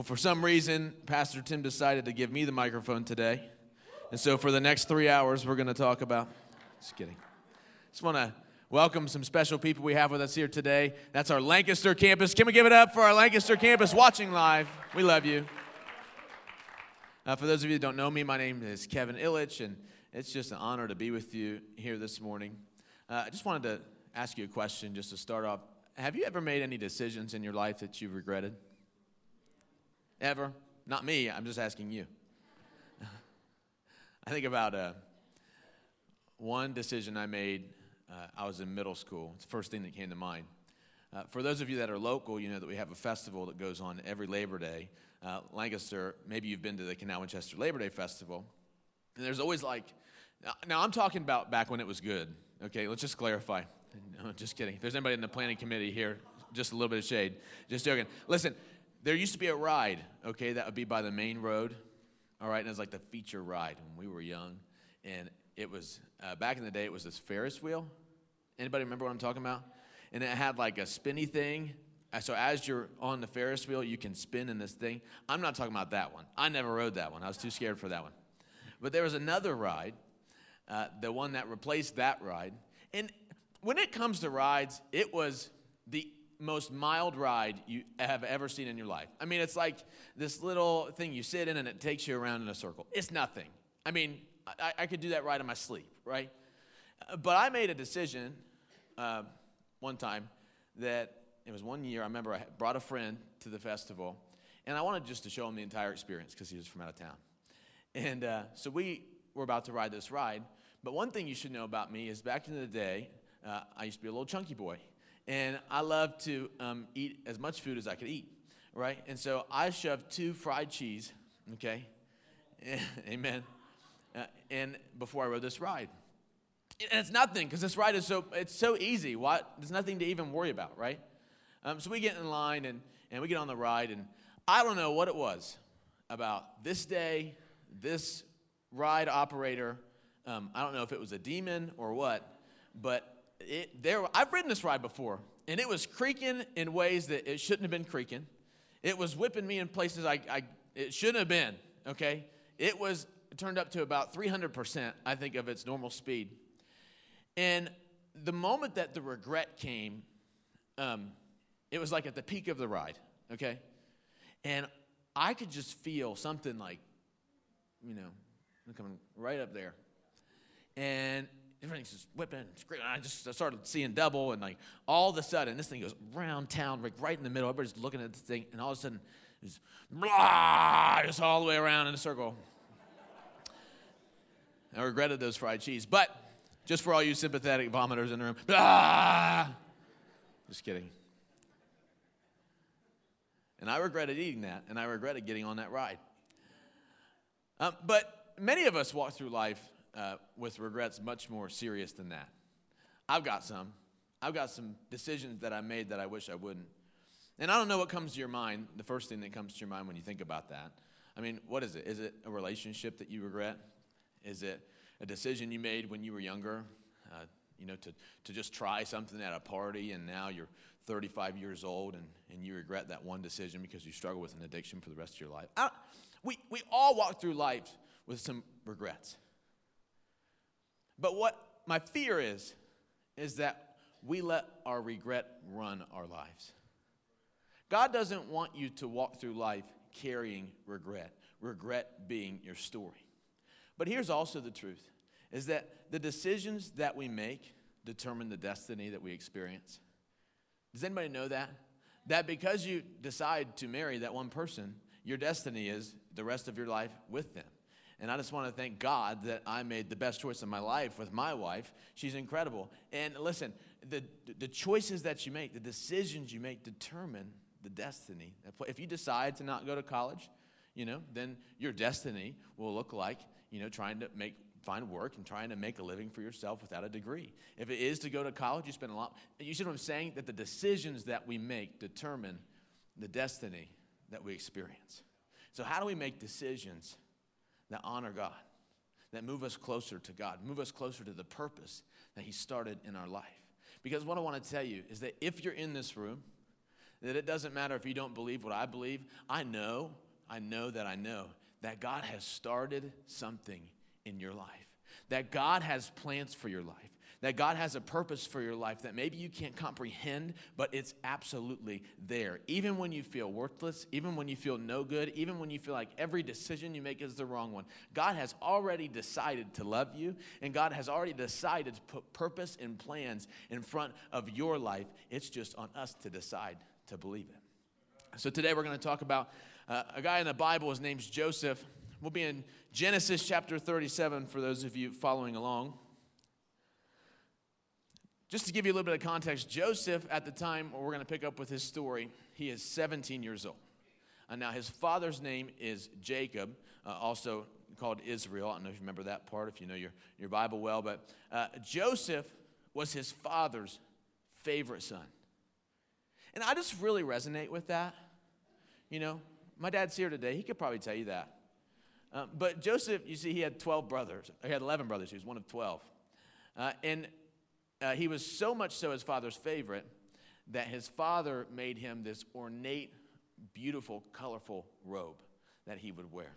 Well, for some reason, Pastor Tim decided to give me the microphone today. And so for the next three hours, we're going to talk about. Just kidding. Just want to welcome some special people we have with us here today. That's our Lancaster campus. Can we give it up for our Lancaster campus watching live? We love you. Uh, for those of you that don't know me, my name is Kevin Illich, and it's just an honor to be with you here this morning. Uh, I just wanted to ask you a question just to start off. Have you ever made any decisions in your life that you've regretted? Ever? Not me, I'm just asking you. I think about uh, one decision I made. Uh, I was in middle school. It's the first thing that came to mind. Uh, for those of you that are local, you know that we have a festival that goes on every Labor Day. Uh, Lancaster, maybe you've been to the Canal Winchester Labor Day Festival. And there's always like, now I'm talking about back when it was good. Okay, let's just clarify. No, just kidding. If there's anybody in the planning committee here, just a little bit of shade. Just joking. Listen, there used to be a ride, okay, that would be by the main road, all right, and it was like the feature ride when we were young. And it was, uh, back in the day, it was this Ferris wheel. Anybody remember what I'm talking about? And it had like a spinny thing. Uh, so as you're on the Ferris wheel, you can spin in this thing. I'm not talking about that one. I never rode that one. I was too scared for that one. But there was another ride, uh, the one that replaced that ride. And when it comes to rides, it was the most mild ride you have ever seen in your life. I mean, it's like this little thing you sit in and it takes you around in a circle. It's nothing. I mean, I, I could do that right in my sleep, right? But I made a decision uh, one time that it was one year. I remember I brought a friend to the festival, and I wanted just to show him the entire experience because he was from out of town. And uh, so we were about to ride this ride. But one thing you should know about me is back in the day, uh, I used to be a little chunky boy and I love to um, eat as much food as I could eat, right? And so I shoved two fried cheese, okay, amen, uh, and before I rode this ride. And it's nothing because this ride is so it's so easy. What there's nothing to even worry about, right? Um, so we get in line and and we get on the ride, and I don't know what it was about this day, this ride operator. Um, I don't know if it was a demon or what, but it, there, I've ridden this ride before, and it was creaking in ways that it shouldn't have been creaking. It was whipping me in places I, I it shouldn't have been, okay? It was it turned up to about 300%, I think, of its normal speed. And the moment that the regret came, um, it was like at the peak of the ride, okay? And I could just feel something like, you know, coming right up there. And everything's just whipping, screaming. I just I started seeing double, and like all of a sudden, this thing goes round town, like right in the middle. Everybody's looking at this thing, and all of a sudden, it's blah, just all the way around in a circle. I regretted those fried cheese, but just for all you sympathetic vomiters in the room, blah, just kidding. And I regretted eating that, and I regretted getting on that ride. Um, but many of us walk through life uh, with regrets much more serious than that. I've got some. I've got some decisions that I made that I wish I wouldn't. And I don't know what comes to your mind, the first thing that comes to your mind when you think about that. I mean, what is it? Is it a relationship that you regret? Is it a decision you made when you were younger? Uh, you know, to, to just try something at a party and now you're 35 years old and, and you regret that one decision because you struggle with an addiction for the rest of your life. I, we, we all walk through life with some regrets. But what my fear is, is that we let our regret run our lives. God doesn't want you to walk through life carrying regret, regret being your story. But here's also the truth is that the decisions that we make determine the destiny that we experience. Does anybody know that? That because you decide to marry that one person, your destiny is the rest of your life with them. And I just want to thank God that I made the best choice of my life with my wife. She's incredible. And listen, the, the choices that you make, the decisions you make determine the destiny. If you decide to not go to college, you know, then your destiny will look like, you know, trying to make find work and trying to make a living for yourself without a degree. If it is to go to college, you spend a lot. You see what I'm saying? That the decisions that we make determine the destiny that we experience. So, how do we make decisions that honor God, that move us closer to God, move us closer to the purpose that He started in our life. Because what I want to tell you is that if you're in this room, That it doesn't matter if you don't believe what I believe. I know, I know that I know that God has started something in your life, that God has plans for your life, that God has a purpose for your life that maybe you can't comprehend, but it's absolutely there. Even when you feel worthless, even when you feel no good, even when you feel like every decision you make is the wrong one, God has already decided to love you, and God has already decided to put purpose and plans in front of your life. It's just on us to decide to believe it. So today we're going to talk about uh, a guy in the Bible. His name's Joseph. We'll be in Genesis chapter 37 for those of you following along. Just to give you a little bit of context, Joseph, at the time we're going to pick up with his story, he is 17 years old. And now his father's name is Jacob, uh, also called Israel. I don't know if you remember that part, if you know your, your Bible well, but uh, Joseph was his father's favorite son. And I just really resonate with that. You know, my dad's here today. He could probably tell you that. Uh, but Joseph, you see, he had 12 brothers. He had 11 brothers. He was one of 12. Uh, and uh, he was so much so his father's favorite that his father made him this ornate, beautiful, colorful robe that he would wear.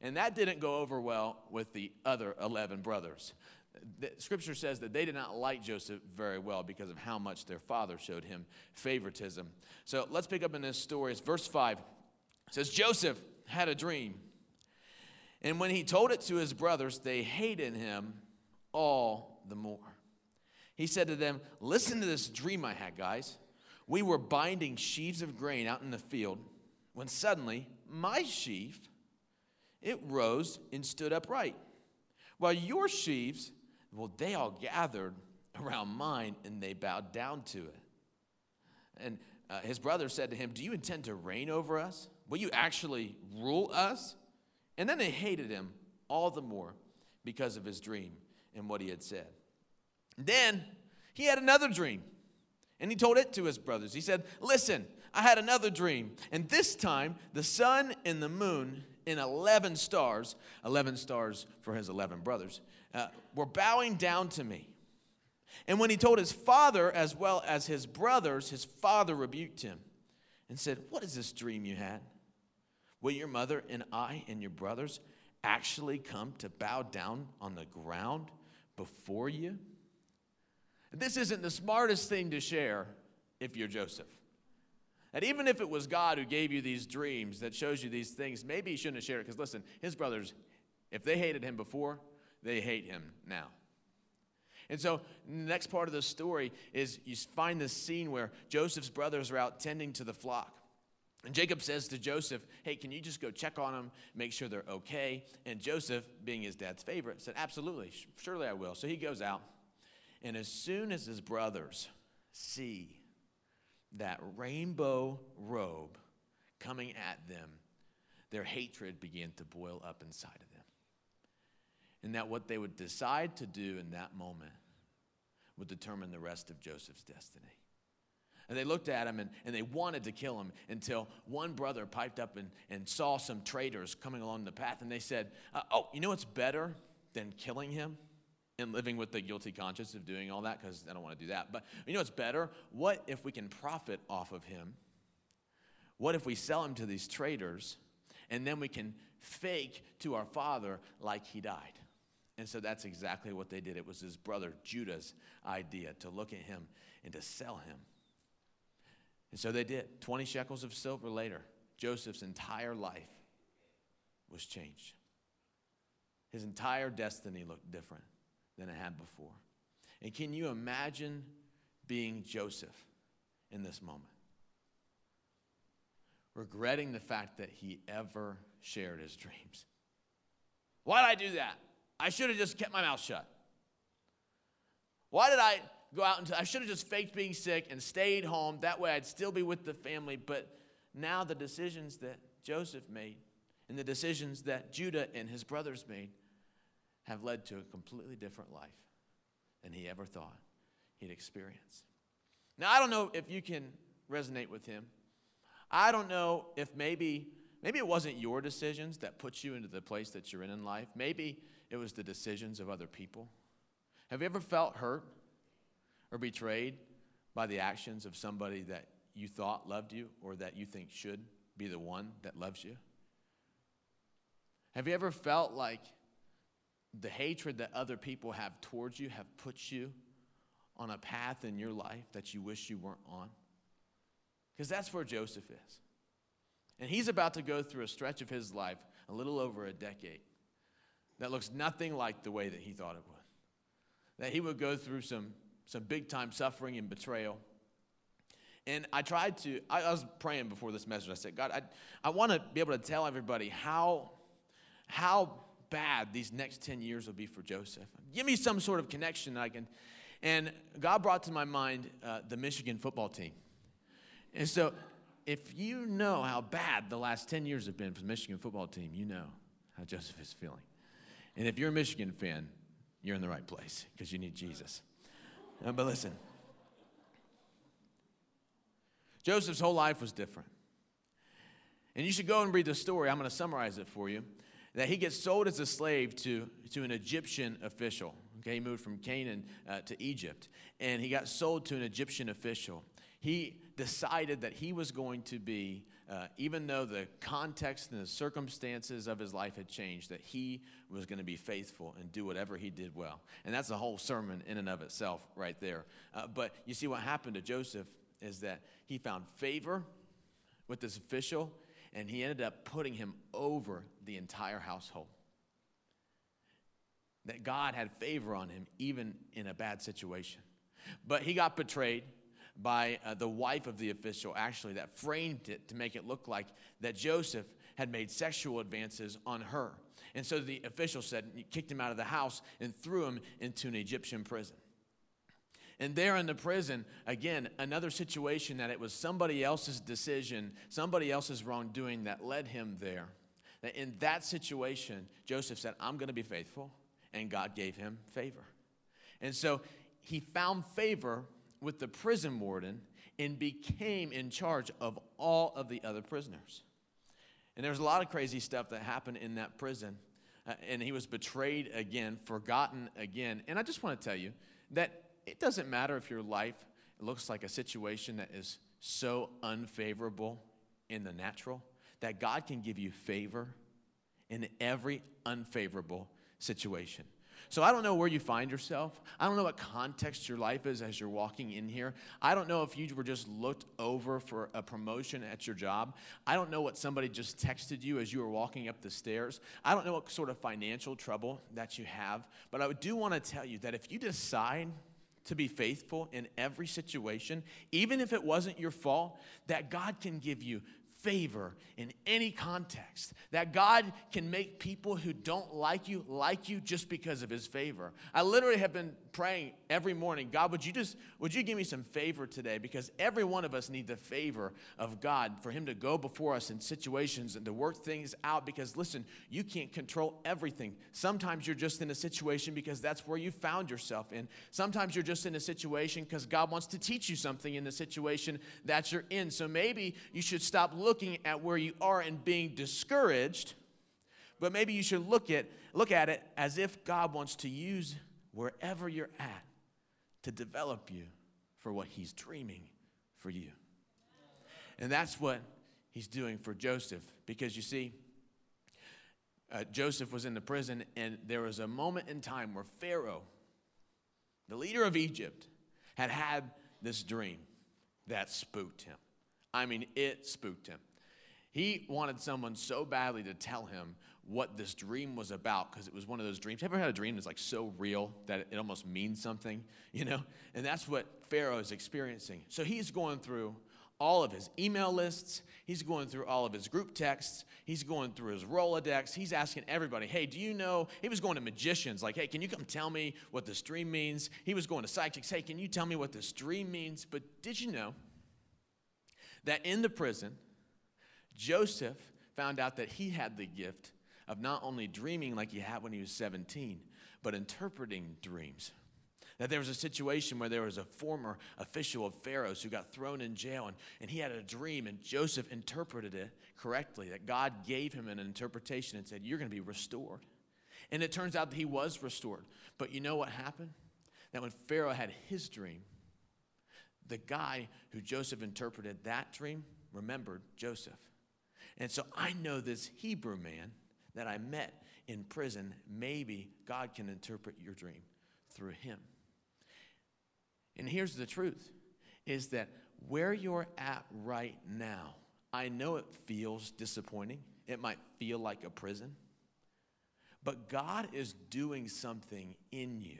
And that didn't go over well with the other 11 brothers. The scripture says that they did not like Joseph very well because of how much their father showed him favoritism. So let's pick up in this story. It's verse 5. It says, Joseph had a dream. And when he told it to his brothers, they hated him all the more. He said to them, Listen to this dream I had, guys. We were binding sheaves of grain out in the field when suddenly my sheaf it rose and stood upright while your sheaves well they all gathered around mine and they bowed down to it. And uh, his brother said to him do you intend to reign over us? Will you actually rule us? And then they hated him all the more because of his dream and what he had said then he had another dream, and he told it to his brothers. He said, Listen, I had another dream, and this time the sun and the moon and 11 stars, 11 stars for his 11 brothers, uh, were bowing down to me. And when he told his father as well as his brothers, his father rebuked him and said, What is this dream you had? Will your mother and I and your brothers actually come to bow down on the ground before you? This isn't the smartest thing to share if you're Joseph. And even if it was God who gave you these dreams that shows you these things, maybe he shouldn't have shared it. Because listen, his brothers, if they hated him before, they hate him now. And so, the next part of the story is you find this scene where Joseph's brothers are out tending to the flock. And Jacob says to Joseph, Hey, can you just go check on them, make sure they're okay? And Joseph, being his dad's favorite, said, Absolutely, surely I will. So he goes out. And as soon as his brothers see that rainbow robe coming at them, their hatred began to boil up inside of them. And that what they would decide to do in that moment would determine the rest of Joseph's destiny. And they looked at him and, and they wanted to kill him until one brother piped up and, and saw some traitors coming along the path. And they said, uh, Oh, you know what's better than killing him? And living with the guilty conscience of doing all that because I don't want to do that. But you know what's better? What if we can profit off of him? What if we sell him to these traders and then we can fake to our father like he died? And so that's exactly what they did. It was his brother Judah's idea to look at him and to sell him. And so they did. 20 shekels of silver later, Joseph's entire life was changed. His entire destiny looked different than it had before. And can you imagine being Joseph in this moment? Regretting the fact that he ever shared his dreams. Why did I do that? I should have just kept my mouth shut. Why did I go out and I should have just faked being sick and stayed home? That way I'd still be with the family. But now the decisions that Joseph made and the decisions that Judah and his brothers made have led to a completely different life than he ever thought he'd experience. Now, I don't know if you can resonate with him. I don't know if maybe maybe it wasn't your decisions that put you into the place that you're in in life. Maybe it was the decisions of other people. Have you ever felt hurt or betrayed by the actions of somebody that you thought loved you or that you think should be the one that loves you? Have you ever felt like the hatred that other people have towards you have put you on a path in your life that you wish you weren't on? Because that's where Joseph is. And he's about to go through a stretch of his life, a little over a decade, that looks nothing like the way that he thought it would. That he would go through some, some big time suffering and betrayal. And I tried to, I, I was praying before this message. I said, God, I, I want to be able to tell everybody how, how bad these next 10 years will be for Joseph. Give me some sort of connection that I can. And God brought to my mind uh, the Michigan football team. And so, if you know how bad the last 10 years have been for the Michigan football team, you know how Joseph is feeling. And if you're a Michigan fan, you're in the right place because you need Jesus. Uh, but listen, Joseph's whole life was different. And you should go and read the story. I'm going to summarize it for you. That he gets sold as a slave to, to an Egyptian official. Okay, he moved from Canaan uh, to Egypt. And he got sold to an Egyptian official he decided that he was going to be, uh, even though the context and the circumstances of his life had changed, that he was going to be faithful and do whatever he did well. And that's a whole sermon in and of itself, right there. Uh, but you see, what happened to Joseph is that he found favor with this official, and he ended up putting him over the entire household. That God had favor on him, even in a bad situation. But he got betrayed by uh, the wife of the official, actually, that framed it to make it look like that Joseph had made sexual advances on her. And so the official said, kicked him out of the house and threw him into an Egyptian prison. And there in the prison, again, another situation that it was somebody else's decision, somebody else's wrongdoing that led him there. That in that situation, Joseph said, I'm going to be faithful, and God gave him favor. And so he found favor with the prison warden and became in charge of all of the other prisoners. And there was a lot of crazy stuff that happened in that prison. Uh, and he was betrayed again, forgotten again. And I just want to tell you that it doesn't matter if your life looks like a situation that is so unfavorable in the natural, that God can give you favor in every unfavorable situation. So I don't know where you find yourself. I don't know what context your life is as you're walking in here. I don't know if you were just looked over for a promotion at your job. I don't know what somebody just texted you as you were walking up the stairs. I don't know what sort of financial trouble that you have. But I do want to tell you that if you decide to be faithful in every situation, even if it wasn't your fault, that God can give you favor in any context. That God can make people who don't like you like you just because of his favor. I literally have been praying every morning, God, would you just would you give me some favor today because every one of us need the favor of God for him to go before us in situations and to work things out because listen, you can't control everything. Sometimes you're just in a situation because that's where you found yourself in. Sometimes you're just in a situation because God wants to teach you something in the situation that you're in. So maybe you should stop looking at where you are and being discouraged, but maybe you should look at look at it as if God wants to use wherever you're at to develop you for what he's dreaming for you. And that's what he's doing for Joseph because you see uh, Joseph was in the prison, and there was a moment in time where Pharaoh, the leader of Egypt, had had this dream that spooked him. I mean, it spooked him. He wanted someone so badly to tell him what this dream was about because it was one of those dreams. Have you ever had a dream that's like so real that it almost means something, you know? And that's what Pharaoh is experiencing. So he's going through all of his email lists. He's going through all of his group texts. He's going through his Rolodex. He's asking everybody, hey, do you know? He was going to magicians, like, hey, can you come tell me what this dream means? He was going to psychics, hey, can you tell me what this dream means? But did you know that in the prison, Joseph found out that he had the gift of not only dreaming like he had when he was 17, but interpreting dreams. That there was a situation where there was a former official of Pharaoh's who got thrown in jail, and, and he had a dream, and Joseph interpreted it correctly. That God gave him an interpretation and said, You're going to be restored. And it turns out that he was restored. But you know what happened? That when Pharaoh had his dream, the guy who Joseph interpreted that dream remembered Joseph. And so I know this Hebrew man that I met in prison, maybe God can interpret your dream through him. And here's the truth is that where you're at right now, I know it feels disappointing. It might feel like a prison. But God is doing something in you.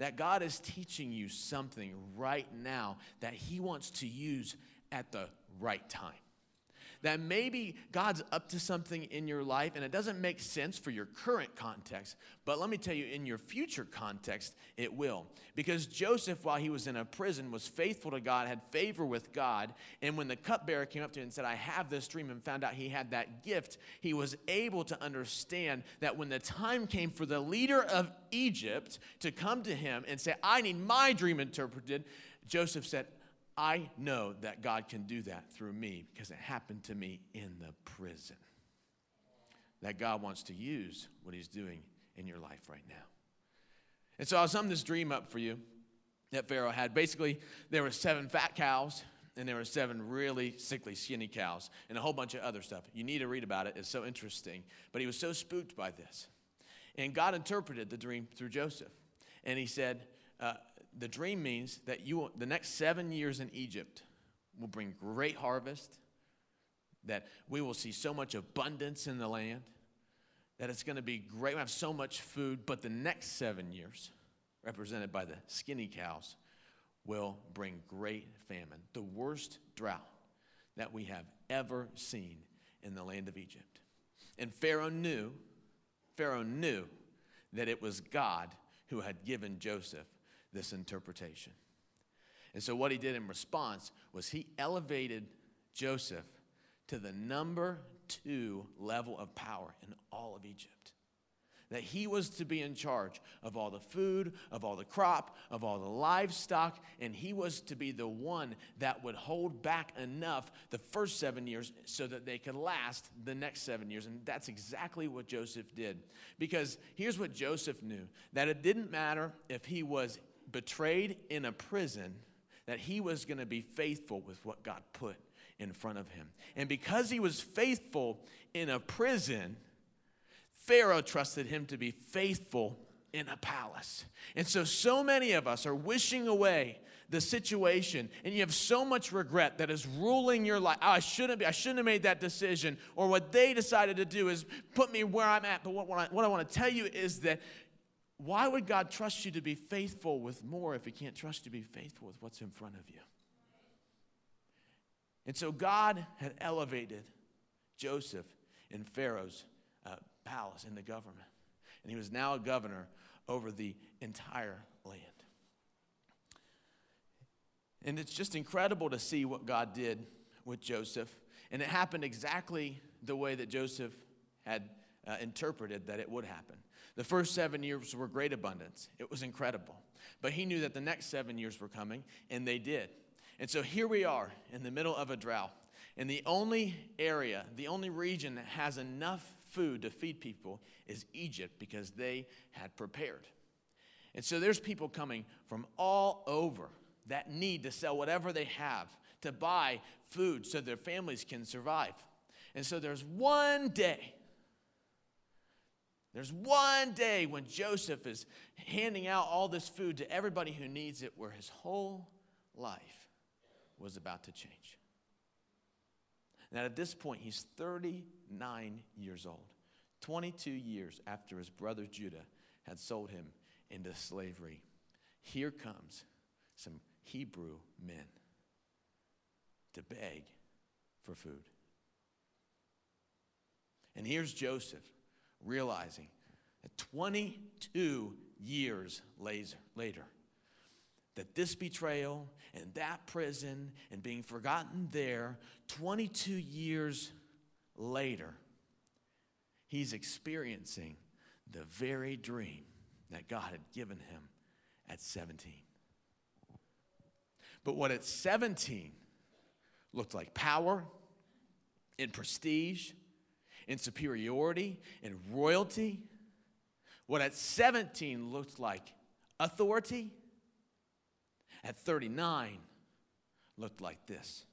That God is teaching you something right now that He wants to use at the right time that maybe God's up to something in your life and it doesn't make sense for your current context, but let me tell you, in your future context, it will. Because Joseph, while he was in a prison, was faithful to God, had favor with God, and when the cupbearer came up to him and said, I have this dream, and found out he had that gift, he was able to understand that when the time came for the leader of Egypt to come to him and say, I need my dream interpreted, Joseph said, I know that God can do that through me because it happened to me in the prison. That God wants to use what He's doing in your life right now. And so I'll sum this dream up for you that Pharaoh had. Basically, there were seven fat cows, and there were seven really sickly, skinny cows, and a whole bunch of other stuff. You need to read about it, it's so interesting. But he was so spooked by this. And God interpreted the dream through Joseph. And he said, uh, the dream means that you the next seven years in Egypt will bring great harvest, that we will see so much abundance in the land, that it's going to be great. We have so much food, but the next seven years, represented by the skinny cows, will bring great famine, the worst drought that we have ever seen in the land of Egypt. And Pharaoh knew, Pharaoh knew that it was God who had given Joseph this interpretation. And so, what he did in response was he elevated Joseph to the number two level of power in all of Egypt. That he was to be in charge of all the food, of all the crop, of all the livestock, and he was to be the one that would hold back enough the first seven years so that they could last the next seven years. And that's exactly what Joseph did. Because here's what Joseph knew that it didn't matter if he was betrayed in a prison that he was going to be faithful with what God put in front of him. And because he was faithful in a prison, Pharaoh trusted him to be faithful in a palace. And so, so many of us are wishing away the situation, and you have so much regret that is ruling your life. Oh, I shouldn't be, I shouldn't have made that decision. Or what they decided to do is put me where I'm at. But what, what I, what I want to tell you is that why would God trust you to be faithful with more if He can't trust you to be faithful with what's in front of you? And so God had elevated Joseph in Pharaoh's uh, palace in the government. And he was now a governor over the entire land. And it's just incredible to see what God did with Joseph. And it happened exactly the way that Joseph had uh, interpreted that it would happen. The first seven years were great abundance, it was incredible. But he knew that the next seven years were coming, and they did. And so here we are in the middle of a drought. And the only area, the only region that has enough food to feed people is Egypt because they had prepared. And so there's people coming from all over that need to sell whatever they have to buy food so their families can survive. And so there's one day there's one day when Joseph is handing out all this food to everybody who needs it, where his whole life was about to change. Now, at this point, he's 39 years old, 22 years after his brother Judah had sold him into slavery. Here comes some Hebrew men to beg for food. And here's Joseph realizing that 22 years later, that this betrayal and that prison and being forgotten there, 22 years later, he's experiencing the very dream that God had given him at 17. But what at 17 looked like power and prestige in superiority and royalty. What at 17 looked like authority, at 39 looked like this.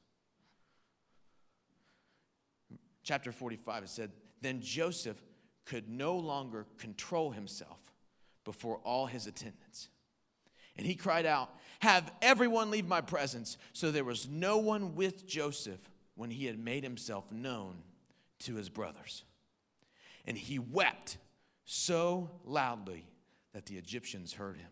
Chapter 45, it said, Then Joseph could no longer control himself before all his attendants. And he cried out, Have everyone leave my presence. So there was no one with Joseph when he had made himself known to his brothers. And he wept so loudly that the Egyptians heard him,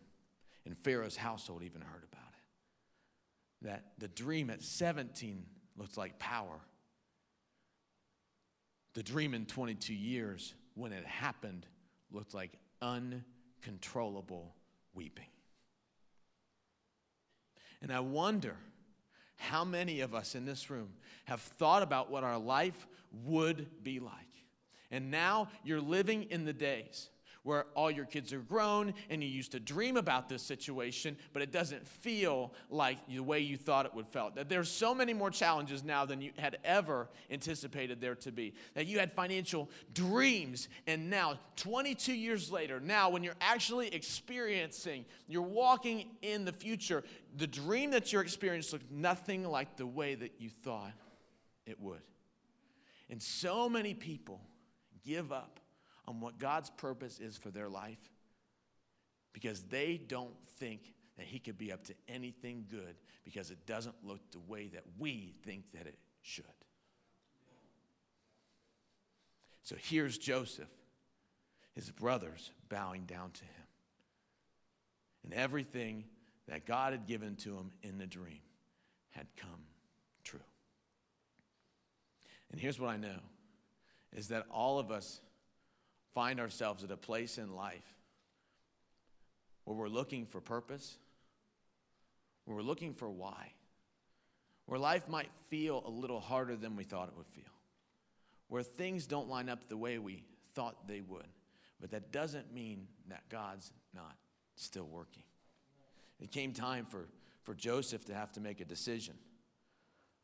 and Pharaoh's household even heard about it. That the dream at 17 looked like power. The dream in 22 years, when it happened, looked like uncontrollable weeping. And I wonder how many of us in this room have thought about what our life would be like. And now you're living in the days where all your kids are grown and you used to dream about this situation, but it doesn't feel like the way you thought it would felt. That there's so many more challenges now than you had ever anticipated there to be. That you had financial dreams, and now, 22 years later, now when you're actually experiencing, you're walking in the future, the dream that you're experiencing looked nothing like the way that you thought it would. And so many people give up on what God's purpose is for their life because they don't think that He could be up to anything good because it doesn't look the way that we think that it should. So here's Joseph, his brothers bowing down to him. And everything that God had given to him in the dream had come true. And here's what I know is that all of us find ourselves at a place in life where we're looking for purpose, where we're looking for why, where life might feel a little harder than we thought it would feel, where things don't line up the way we thought they would. But that doesn't mean that God's not still working. It came time for, for Joseph to have to make a decision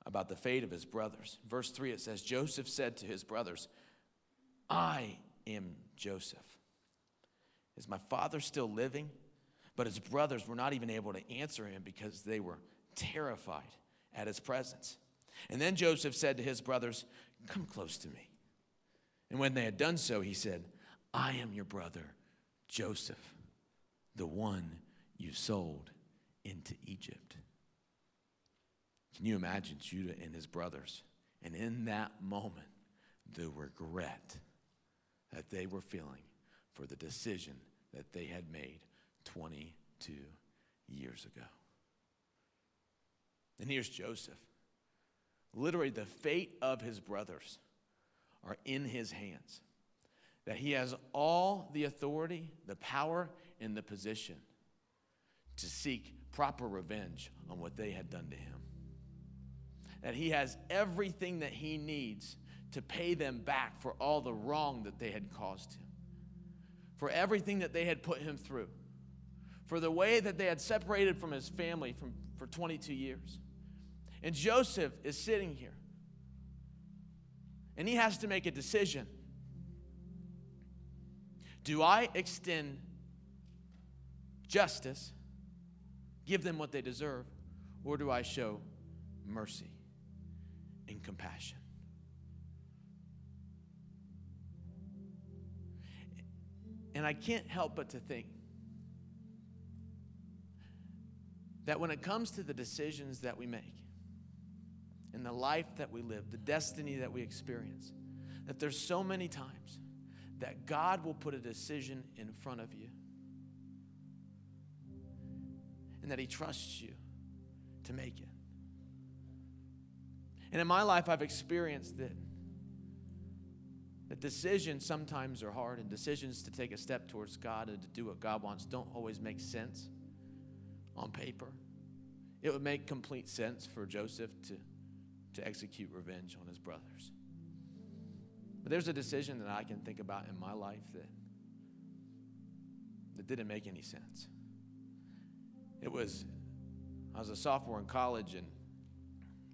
about the fate of his brothers. Verse 3 it says, Joseph said to his brothers, I am Joseph. Is my father still living? But his brothers were not even able to answer him because they were terrified at his presence. And then Joseph said to his brothers, Come close to me. And when they had done so, he said, I am your brother, Joseph, the one you sold into Egypt. Can you imagine Judah and his brothers? And in that moment, the regret that they were feeling for the decision that they had made 22 years ago. And here's Joseph. Literally, the fate of his brothers are in his hands. That he has all the authority, the power, and the position to seek proper revenge on what they had done to him. That he has everything that he needs to pay them back for all the wrong that they had caused him, for everything that they had put him through, for the way that they had separated from his family from, for 22 years. And Joseph is sitting here, and he has to make a decision. Do I extend justice, give them what they deserve, or do I show mercy and compassion? And I can't help but to think that when it comes to the decisions that we make, in the life that we live, the destiny that we experience, that there's so many times that God will put a decision in front of you and that He trusts you to make it. And in my life, I've experienced that that decisions sometimes are hard, and decisions to take a step towards God and to do what God wants don't always make sense on paper. It would make complete sense for Joseph to, to execute revenge on his brothers. But there's a decision that I can think about in my life that, that didn't make any sense. It was, I was a sophomore in college, and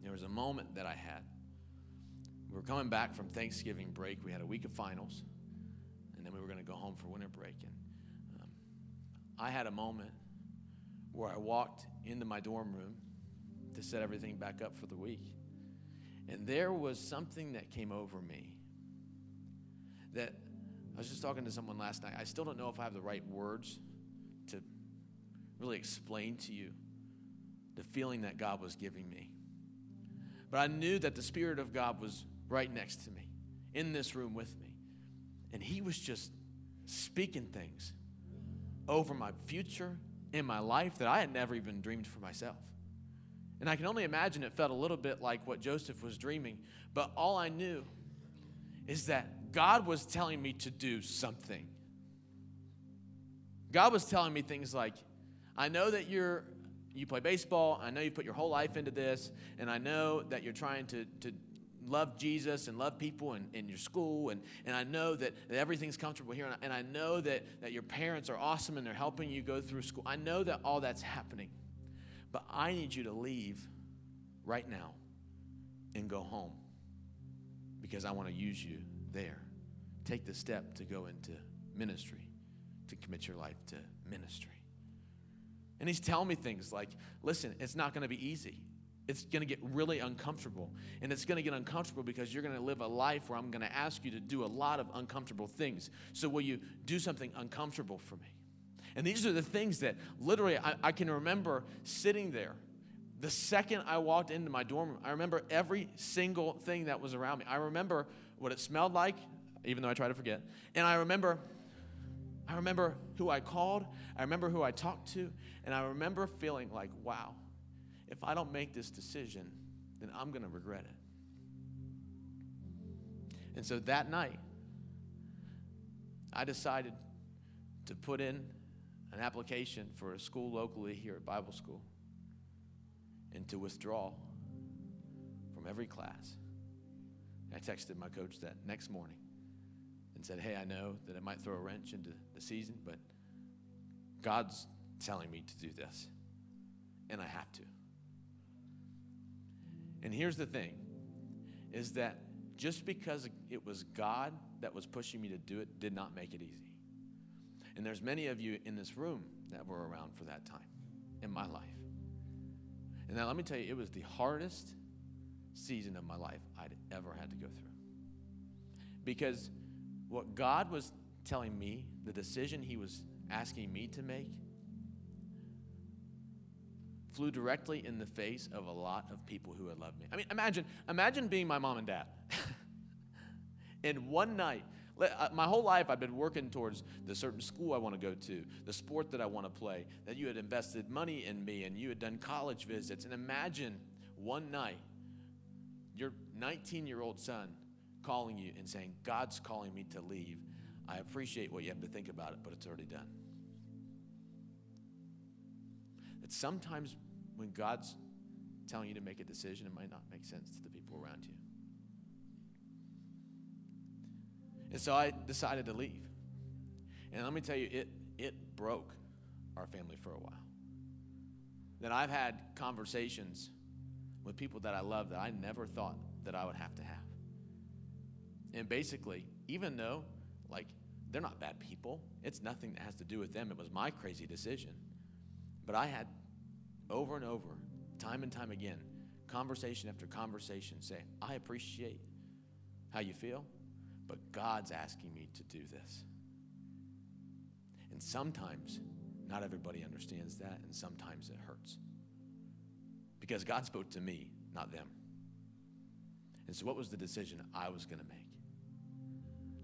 there was a moment that I had we were coming back from Thanksgiving break. We had a week of finals, and then we were going to go home for winter break. And um, I had a moment where I walked into my dorm room to set everything back up for the week. And there was something that came over me that I was just talking to someone last night. I still don't know if I have the right words to really explain to you the feeling that God was giving me. But I knew that the Spirit of God was right next to me, in this room with me. And He was just speaking things over my future in my life that I had never even dreamed for myself. And I can only imagine it felt a little bit like what Joseph was dreaming, but all I knew is that God was telling me to do something. God was telling me things like, I know that you're you play baseball. I know you put your whole life into this, and I know that you're trying to, to love Jesus and love people in, your school, and, and I know that, that everything's comfortable here, and I, and I know that, that your parents are awesome and they're helping you go through school. I know that all that's happening, but I need you to leave right now and go home because I want to use you there. Take the step to go into ministry, to commit your life to ministry. And he's telling me things like, listen, it's not going to be easy. It's going to get really uncomfortable. And it's going to get uncomfortable because you're going to live a life where I'm going to ask you to do a lot of uncomfortable things. So, will you do something uncomfortable for me? And these are the things that literally I, I can remember sitting there. The second I walked into my dorm room, I remember every single thing that was around me. I remember what it smelled like, even though I try to forget. And I remember I remember who I called, I remember who I talked to, and I remember feeling like, wow, if I don't make this decision, then I'm going to regret it. And so that night, I decided to put in an application for a school locally here at Bible School and to withdraw from every class. I texted my coach that next morning and said, Hey, I know that it might throw a wrench into the season, but God's telling me to do this, and I have to. And here's the thing is that just because it was God that was pushing me to do it did not make it easy. And there's many of you in this room that were around for that time in my life. And now let me tell you, it was the hardest season of my life I'd ever had to go through. Because what God was telling me, the decision He was asking me to make, flew directly in the face of a lot of people who had loved me. I mean, imagine, imagine being my mom and dad. and one night, uh, my whole life I've been working towards the certain school I want to go to, the sport that I want to play, that you had invested money in me and you had done college visits. And imagine one night, your 19 year old son calling you and saying, God's calling me to leave. I appreciate what you have to think about it, but it's already done. That sometimes when God's telling you to make a decision, it might not make sense to the people around you. And so I decided to leave. And let me tell you, it, it broke our family for a while. That I've had conversations with people that I love that I never thought that I would have to have. And basically, even though, like, they're not bad people, it's nothing that has to do with them. It was my crazy decision. But I had over and over, time and time again, conversation after conversation say, I appreciate how you feel, but God's asking me to do this. And sometimes, not everybody understands that, and sometimes it hurts. Because God spoke to me, not them. And so, what was the decision I was going to make?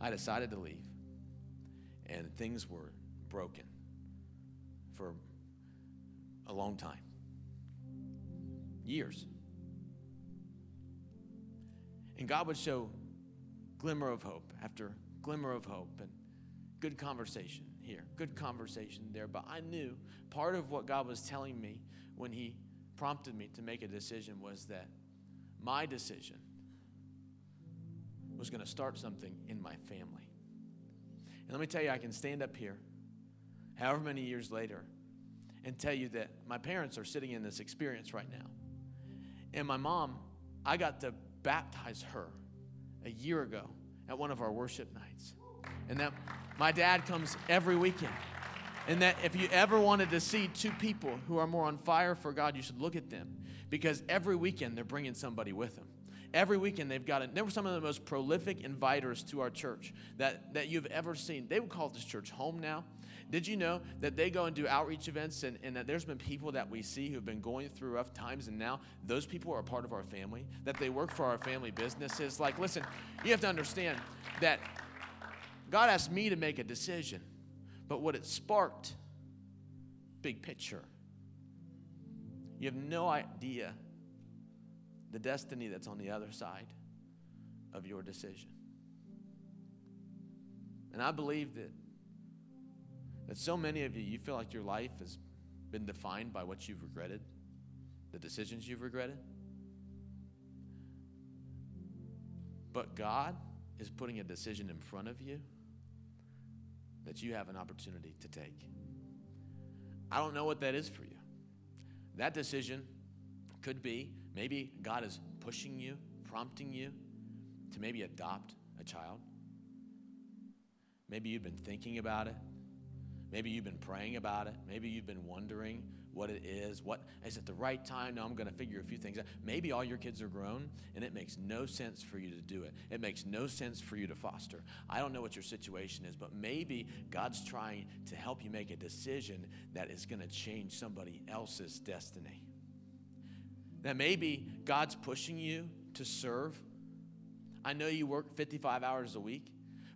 I decided to leave, and things were broken for a long time years. And God would show glimmer of hope after glimmer of hope and good conversation here, good conversation there. But I knew part of what God was telling me when He prompted me to make a decision was that my decision was going to start something in my family. And let me tell you, I can stand up here, however many years later, and tell you that my parents are sitting in this experience right now. And my mom, I got to baptize her a year ago at one of our worship nights. And that my dad comes every weekend. And that if you ever wanted to see two people who are more on fire for God, you should look at them because every weekend they're bringing somebody with them. Every weekend they've got it. They were some of the most prolific inviters to our church that, that you've ever seen. They would call this church home now. Did you know that they go and do outreach events and, and that there's been people that we see who've been going through rough times and now those people are a part of our family, that they work for our family businesses? Like, listen, you have to understand that God asked me to make a decision, but what it sparked, big picture. You have no idea the destiny that's on the other side of your decision. And I believe that that so many of you, you feel like your life has been defined by what you've regretted, the decisions you've regretted. But God is putting a decision in front of you that you have an opportunity to take. I don't know what that is for you. That decision could be maybe God is pushing you, prompting you to maybe adopt a child. Maybe you've been thinking about it. Maybe you've been praying about it. Maybe you've been wondering what it is. What is it the right time? No, I'm going to figure a few things out. Maybe all your kids are grown and it makes no sense for you to do it. It makes no sense for you to foster. I don't know what your situation is, but maybe God's trying to help you make a decision that is going to change somebody else's destiny. That maybe God's pushing you to serve. I know you work 55 hours a week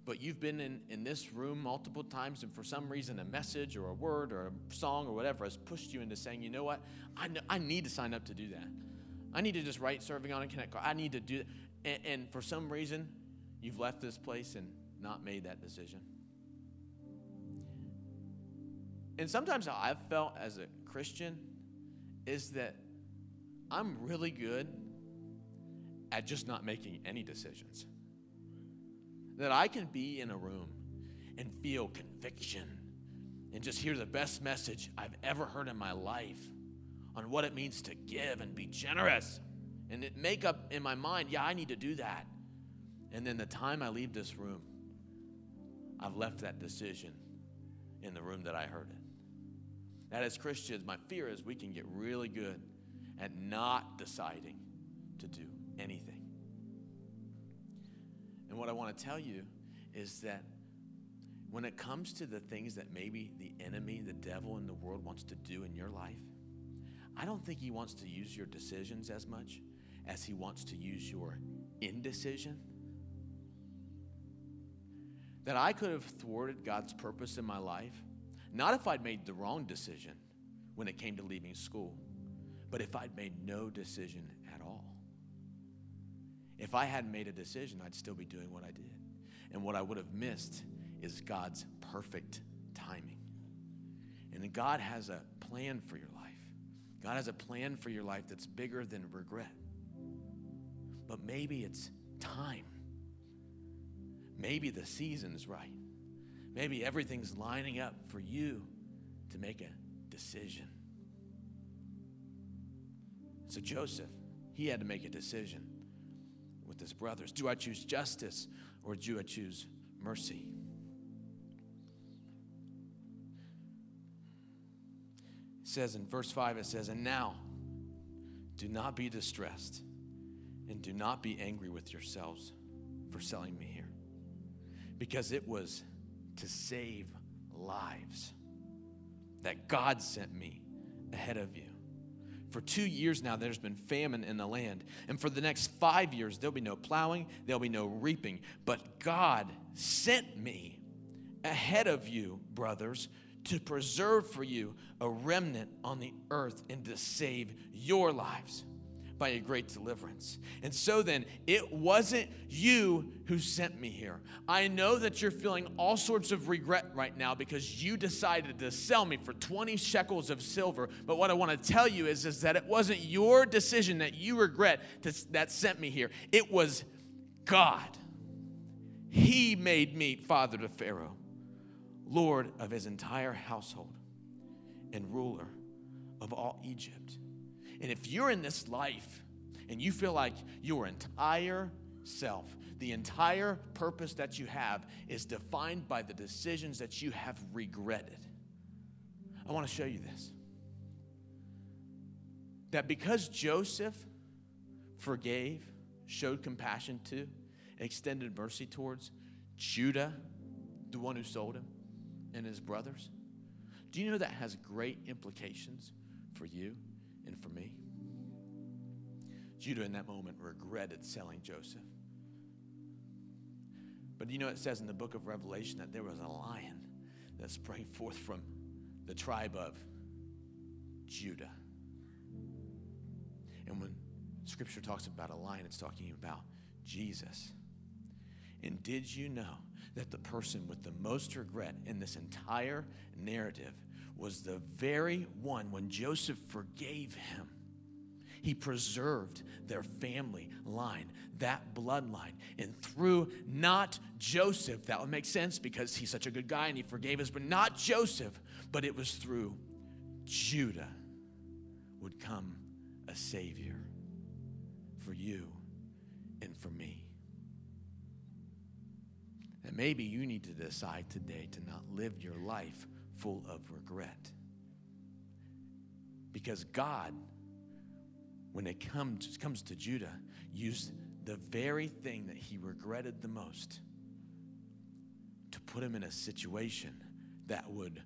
but you've been in, in this room multiple times, and for some reason, a message or a word or a song or whatever has pushed you into saying, you know what? I, know, I need to sign up to do that. I need to just write serving on a connect card. I need to do that. And, and for some reason, you've left this place and not made that decision. And sometimes how I've felt as a Christian is that I'm really good at just not making any decisions that I can be in a room and feel conviction and just hear the best message I've ever heard in my life on what it means to give and be generous and make up in my mind, yeah, I need to do that. And then the time I leave this room, I've left that decision in the room that I heard it. That as Christians, my fear is we can get really good at not deciding to do anything. And what I want to tell you is that when it comes to the things that maybe the enemy, the devil, and the world wants to do in your life, I don't think he wants to use your decisions as much as he wants to use your indecision. That I could have thwarted God's purpose in my life, not if I'd made the wrong decision when it came to leaving school, but if I'd made no decision at all, if I hadn't made a decision, I'd still be doing what I did. And what I would have missed is God's perfect timing. And God has a plan for your life. God has a plan for your life that's bigger than regret. But maybe it's time. Maybe the season's right. Maybe everything's lining up for you to make a decision. So, Joseph, he had to make a decision with his brothers? Do I choose justice or do I choose mercy? It says in verse 5, it says, And now do not be distressed and do not be angry with yourselves for selling me here, because it was to save lives that God sent me ahead of you. For two years now, there's been famine in the land. And for the next five years, there'll be no plowing, there'll be no reaping. But God sent me ahead of you, brothers, to preserve for you a remnant on the earth and to save your lives by a great deliverance. And so then, it wasn't you who sent me here. I know that you're feeling all sorts of regret right now because you decided to sell me for 20 shekels of silver. But what I want to tell you is, is that it wasn't your decision that you regret to, that sent me here, it was God. He made me father to Pharaoh, Lord of his entire household, and ruler of all Egypt. And if you're in this life and you feel like your entire self, the entire purpose that you have is defined by the decisions that you have regretted, I want to show you this. that because Joseph forgave, showed compassion to, extended mercy towards Judah, the one who sold him, and his brothers, do you know that has great implications for you and for me? Judah, in that moment, regretted selling Joseph. But you know, it says in the book of Revelation that there was a lion that sprang forth from the tribe of Judah. And when scripture talks about a lion, it's talking about Jesus. And did you know that the person with the most regret in this entire narrative was the very one when Joseph forgave him? He preserved their family line, that bloodline. And through not Joseph, that would make sense because he's such a good guy and he forgave us, but not Joseph, but it was through Judah would come a Savior for you and for me. And maybe you need to decide today to not live your life full of regret. Because God, when it comes, comes to Judah, used the very thing that he regretted the most to put him in a situation that would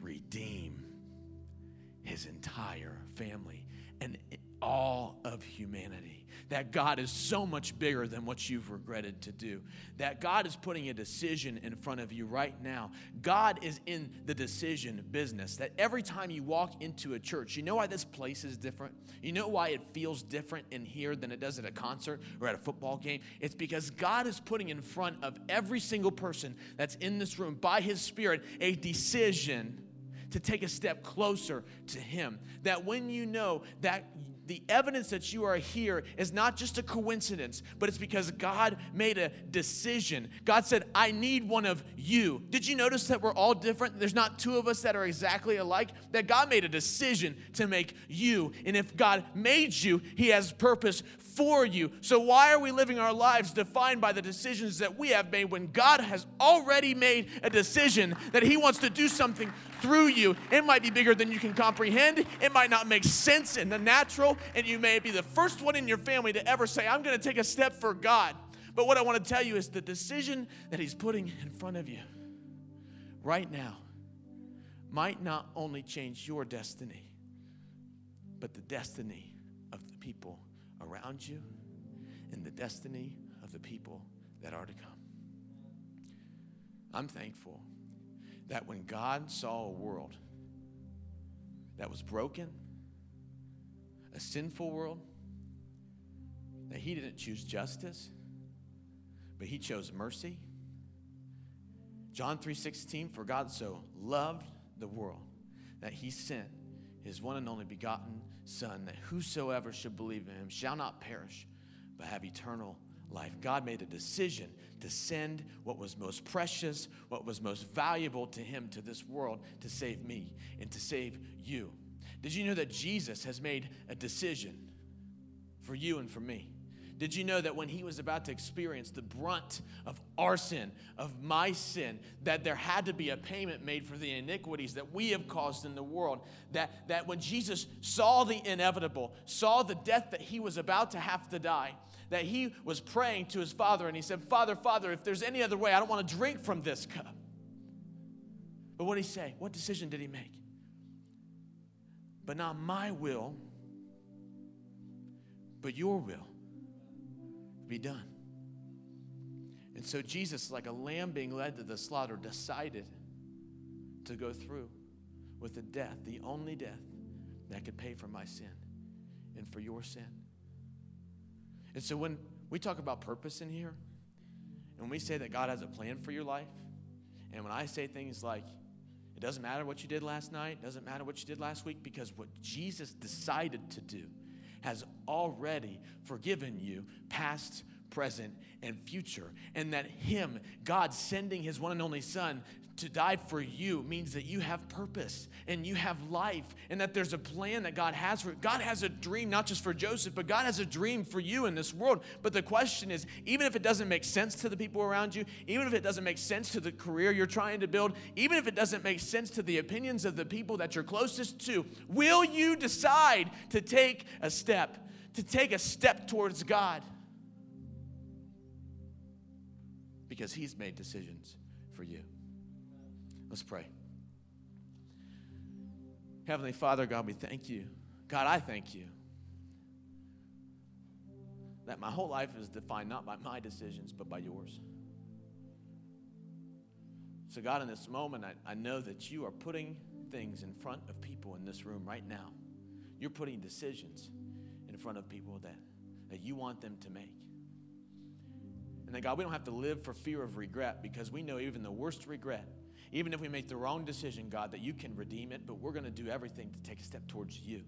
redeem his entire family and all of humanity. That God is so much bigger than what you've regretted to do. That God is putting a decision in front of you right now. God is in the decision business. That every time you walk into a church, you know why this place is different? You know why it feels different in here than it does at a concert or at a football game? It's because God is putting in front of every single person that's in this room by His Spirit a decision to take a step closer to Him. That when you know that the evidence that you are here is not just a coincidence, but it's because God made a decision. God said, I need one of you. Did you notice that we're all different? There's not two of us that are exactly alike. That God made a decision to make you. And if God made you, He has purpose for you. So why are we living our lives defined by the decisions that we have made when God has already made a decision that He wants to do something through you. It might be bigger than you can comprehend. It might not make sense in the natural, and you may be the first one in your family to ever say, I'm going to take a step for God. But what I want to tell you is the decision that He's putting in front of you right now might not only change your destiny, but the destiny of the people around you and the destiny of the people that are to come. I'm thankful that when God saw a world that was broken, a sinful world, that He didn't choose justice, but He chose mercy. John 3:16 for God so loved the world that he sent his one and only begotten son that whosoever should believe in him shall not perish but have eternal life. God made a decision to send what was most precious, what was most valuable to him to this world to save me and to save you. Did you know that Jesus has made a decision for you and for me? Did you know that when he was about to experience the brunt of our sin, of my sin, that there had to be a payment made for the iniquities that we have caused in the world? That, that when Jesus saw the inevitable, saw the death that he was about to have to die, that he was praying to his father and he said, Father, Father, if there's any other way, I don't want to drink from this cup. But what did he say? What decision did he make? But not my will, but your will be done. And so Jesus, like a lamb being led to the slaughter, decided to go through with the death, the only death that could pay for my sin and for your sin. And so when we talk about purpose in here, and we say that God has a plan for your life, and when I say things like, it doesn't matter what you did last night, it doesn't matter what you did last week, because what Jesus decided to do has already forgiven you, past, present, and future. And that Him, God sending His one and only Son to die for you means that you have purpose and you have life and that there's a plan that God has for God has a dream not just for Joseph but God has a dream for you in this world but the question is even if it doesn't make sense to the people around you even if it doesn't make sense to the career you're trying to build even if it doesn't make sense to the opinions of the people that you're closest to will you decide to take a step to take a step towards God because he's made decisions for you Let's pray. Heavenly Father, God, we thank you. God, I thank you that my whole life is defined not by my decisions, but by yours. So, God, in this moment, I, I know that you are putting things in front of people in this room right now. You're putting decisions in front of people that, that you want them to make. And that, God, we don't have to live for fear of regret because we know even the worst regret even if we make the wrong decision, God, that you can redeem it, but we're going to do everything to take a step towards you.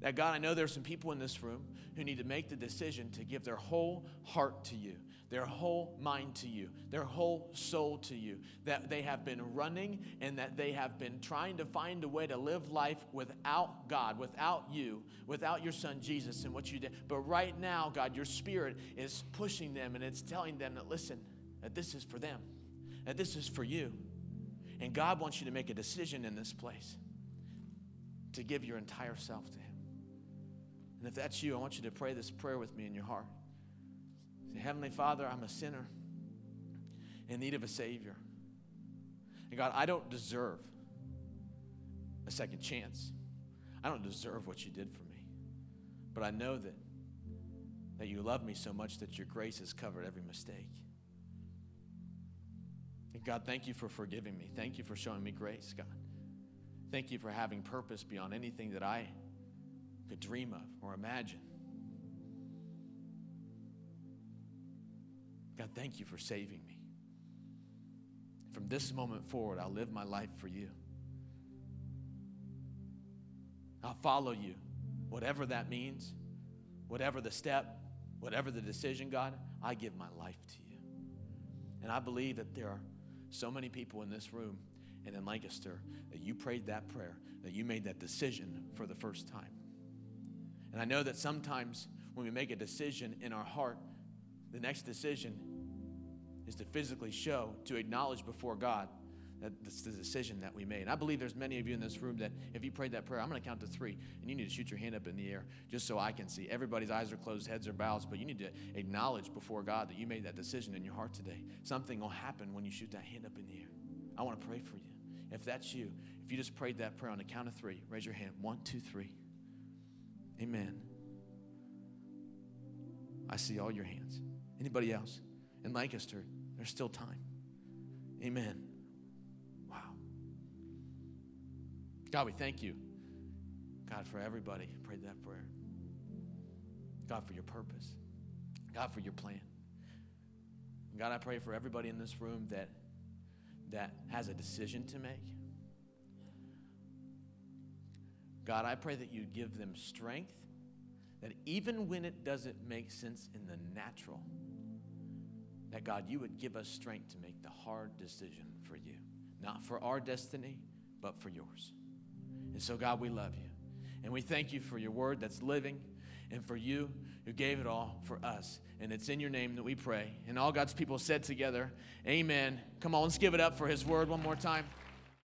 That, God, I know there's some people in this room who need to make the decision to give their whole heart to you, their whole mind to you, their whole soul to you. That they have been running and that they have been trying to find a way to live life without God, without you, without your son Jesus and what you did. But right now, God, your spirit is pushing them and it's telling them that, listen, that this is for them, that this is for you. And God wants you to make a decision in this place to give your entire self to Him. And if that's you, I want you to pray this prayer with me in your heart. Say, Heavenly Father, I'm a sinner in need of a Savior. And God, I don't deserve a second chance. I don't deserve what you did for me. But I know that, that you love me so much that your grace has covered every mistake. And God, thank you for forgiving me. Thank you for showing me grace, God. Thank you for having purpose beyond anything that I could dream of or imagine. God, thank you for saving me. From this moment forward, I'll live my life for you. I'll follow you, whatever that means, whatever the step, whatever the decision, God, I give my life to you. And I believe that there are so many people in this room and in Lancaster that you prayed that prayer, that you made that decision for the first time. And I know that sometimes when we make a decision in our heart, the next decision is to physically show, to acknowledge before God that that's the decision that we made. And I believe there's many of you in this room that if you prayed that prayer, I'm going to count to three, and you need to shoot your hand up in the air just so I can see. Everybody's eyes are closed, heads are bowed, but you need to acknowledge before God that you made that decision in your heart today. Something will happen when you shoot that hand up in the air. I want to pray for you. If that's you, if you just prayed that prayer on the count of three, raise your hand. One, two, three. Amen. I see all your hands. Anybody else? In Lancaster, there's still time. Amen. Wow. God, we thank you. God, for everybody prayed that prayer. God, for your purpose. God, for your plan. God, I pray for everybody in this room that, that has a decision to make. God, I pray that you give them strength, that even when it doesn't make sense in the natural, that God, you would give us strength to make the hard decision for you. Not for our destiny, but for yours. And so, God, we love you. And we thank you for your word that's living and for you who gave it all for us. And it's in your name that we pray. And all God's people said together, Amen. Come on, let's give it up for his word one more time.